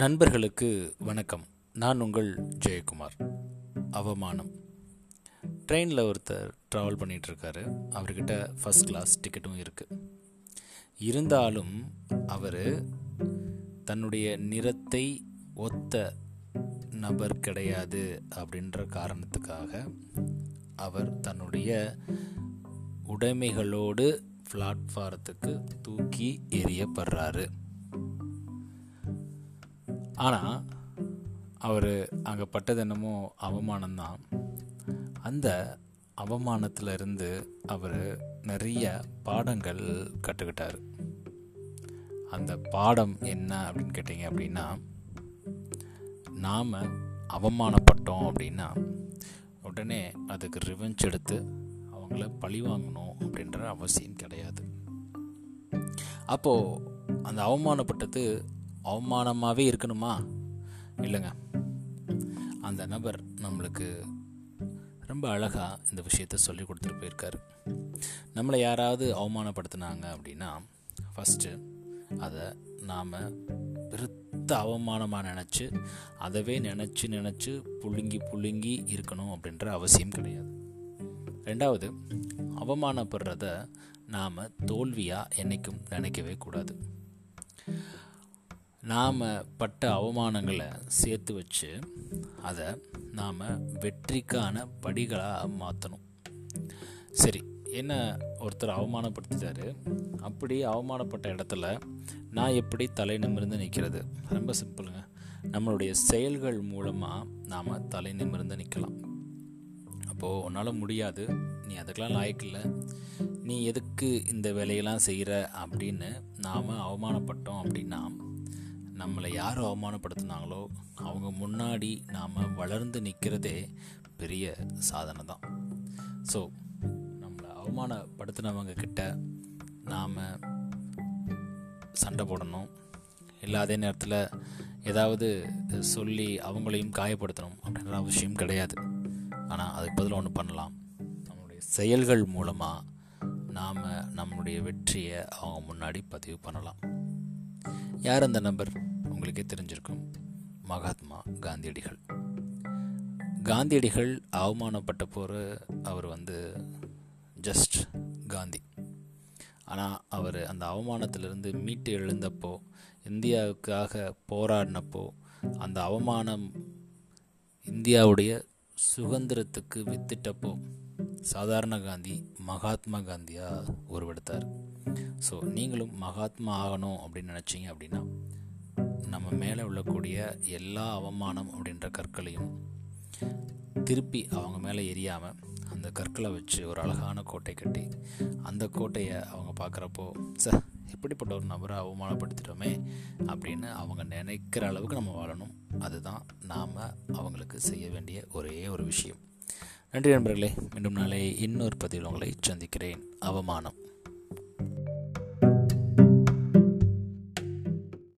நண்பர்களுக்கு வணக்கம். நான் உங்கள் ஜெயக்குமார். அவமானம். ட்ரெயினில் ஒருத்தர் ட்ராவல் பண்ணிகிட்ருக்காரு அவர்கிட்ட ஃபஸ்ட் கிளாஸ் டிக்கெட்டும் இருக்குது இருந்தாலும் அவர் தன்னுடைய நிறத்தை ஒத்த நபர் கிடையாது அப்படின்ற காரணத்துக்காக அவர் தன்னுடைய உடைமைகளோடு பிளாட்ஃபாரத்துக்கு தூக்கி எறியப்படுறாரு. ஆனால் அவர் அங்கே பட்டது என்னமோ அவமானம்தான். அந்த அவமானத்தில் இருந்து அவர் நிறைய பாடங்கள் கற்றுக்கிட்டார் அந்த பாடம் என்ன அப்படின்னு கேட்டிங்க அப்படின்னா நாம் அவமானப்பட்டோம் அப்படின்னா உடனே அதுக்கு ரிவெஞ்ச் எடுத்து அவங்கள பழி வாங்கணும் அப்படின்ற அவசியம் கிடையாது. அப்போது அந்த அவமானப்பட்டது அவமானமாகவே இருக்கணுமா? இல்லைங்க. அந்த நபர் நம்மளுக்கு ரொம்ப அழகாக இந்த விஷயத்த சொல்லி கொடுத்துட்டு போயிருக்காரு. நம்மளை யாராவது அவமானப்படுத்தினாங்க அப்படின்னா ஃபஸ்ட்டு அதை நாம் பெருத்த அவமானமாக நினச்சி அதவே நினச்சி நினச்சி புழுங்கி புழுங்கி இருக்கணும் அப்படின்ற அவசியம் கிடையாது. ரெண்டாவது அவமானப்படுறத நாம் தோல்வியாக என்றைக்கும் நினைக்கவே கூடாது. நாம் பட்ட அவமானங்களை சேர்த்து வச்சு அதை நாம் வெற்றிக்கான படிகளாக மாற்றணும் சரி என்ன ஒருத்தர் அவமானப்படுத்திட்டாரு? அப்படி அவமானப்பட்ட இடத்துல நான் எப்படி தலை நிமிர்ந்து நிற்கிறது ரொம்ப சிம்பிளுங்க. நம்மளுடைய செயல்கள் மூலமாக நாம் தலை நிமிர்ந்து நிற்கலாம் அப்போது உன்னால் முடியாது. நீ அதுக்கெலாம் லாய்க்கில்லை நீ எதுக்கு இந்த வேலையெல்லாம் செய்கிற அப்படின்னு நாம் அவமானப்பட்டோம் அப்படின்னா நம்மளை யார் அவமானப்படுத்தினாங்களோ அவங்க முன்னாடி நாம் வளர்ந்து நிற்கிறதே பெரிய சாதனை தான். ஸோ நம்மளை அவமானப்படுத்தினவங்க கிட்ட நாம் சண்டை போடணும். இல்லை அதே நேரத்தில் ஏதாவது சொல்லி அவங்களையும் காயப்படுத்தணும் அப்படின்ற அவசியம் கிடையாது. ஆனால் அதுக்கு பதிலாக ஒன்று பண்ணலாம். நம்மளுடைய செயல்கள் மூலமாக நாம் நம்மளுடைய வெற்றியை அவங்க முன்னாடி பதிவு பண்ணலாம். யார் அந்த நபர்? உங்களுக்கே தெரிஞ்சிருக்கும் மகாத்மா காந்தியடிகள். காந்தியடிகள் அவமானப்பட்ட போர் அவர் வந்து ஜஸ்ட் காந்தி. ஆனால் அவர் அந்த அவமானத்திலிருந்து மீட்டு எழுந்தப்போ இந்தியாவுக்காக போராடினப்போ அந்த அவமானம் இந்தியாவுடைய சுதந்திரத்துக்கு வித்திட்டப்போ சாதாரண காந்தி மகாத்மா காந்தியாக உருவெடுத்தார். ஸோ நீங்களும் மகாத்மா ஆகணும் அப்படின்னு நினச்சிங்க அப்படின்னா நம்ம மேலே உள்ளக்கூடிய எல்லா அவமானம் அப்படின்ற கற்களையும் திருப்பி அவங்க மேலே எரியாமல் அந்த கற்களை வச்சு ஒரு அழகான கோட்டை கட்டி அந்த கோட்டையை அவங்க பார்க்குறப்போ சார் எப்படிப்பட்ட ஒரு நபரை அவமானப்படுத்திட்டோமே அப்படின்னு அவங்க நினைக்கிற அளவுக்கு நம்ம வாழணும். அதுதான் நாம் அவங்களுக்கு செய்ய வேண்டிய ஒரே ஒரு விஷயம். நன்றி நண்பர்களே மீண்டும் நாளை இன்னொரு பதிவில் உங்களை சந்திக்கிறேன். அவமானம்.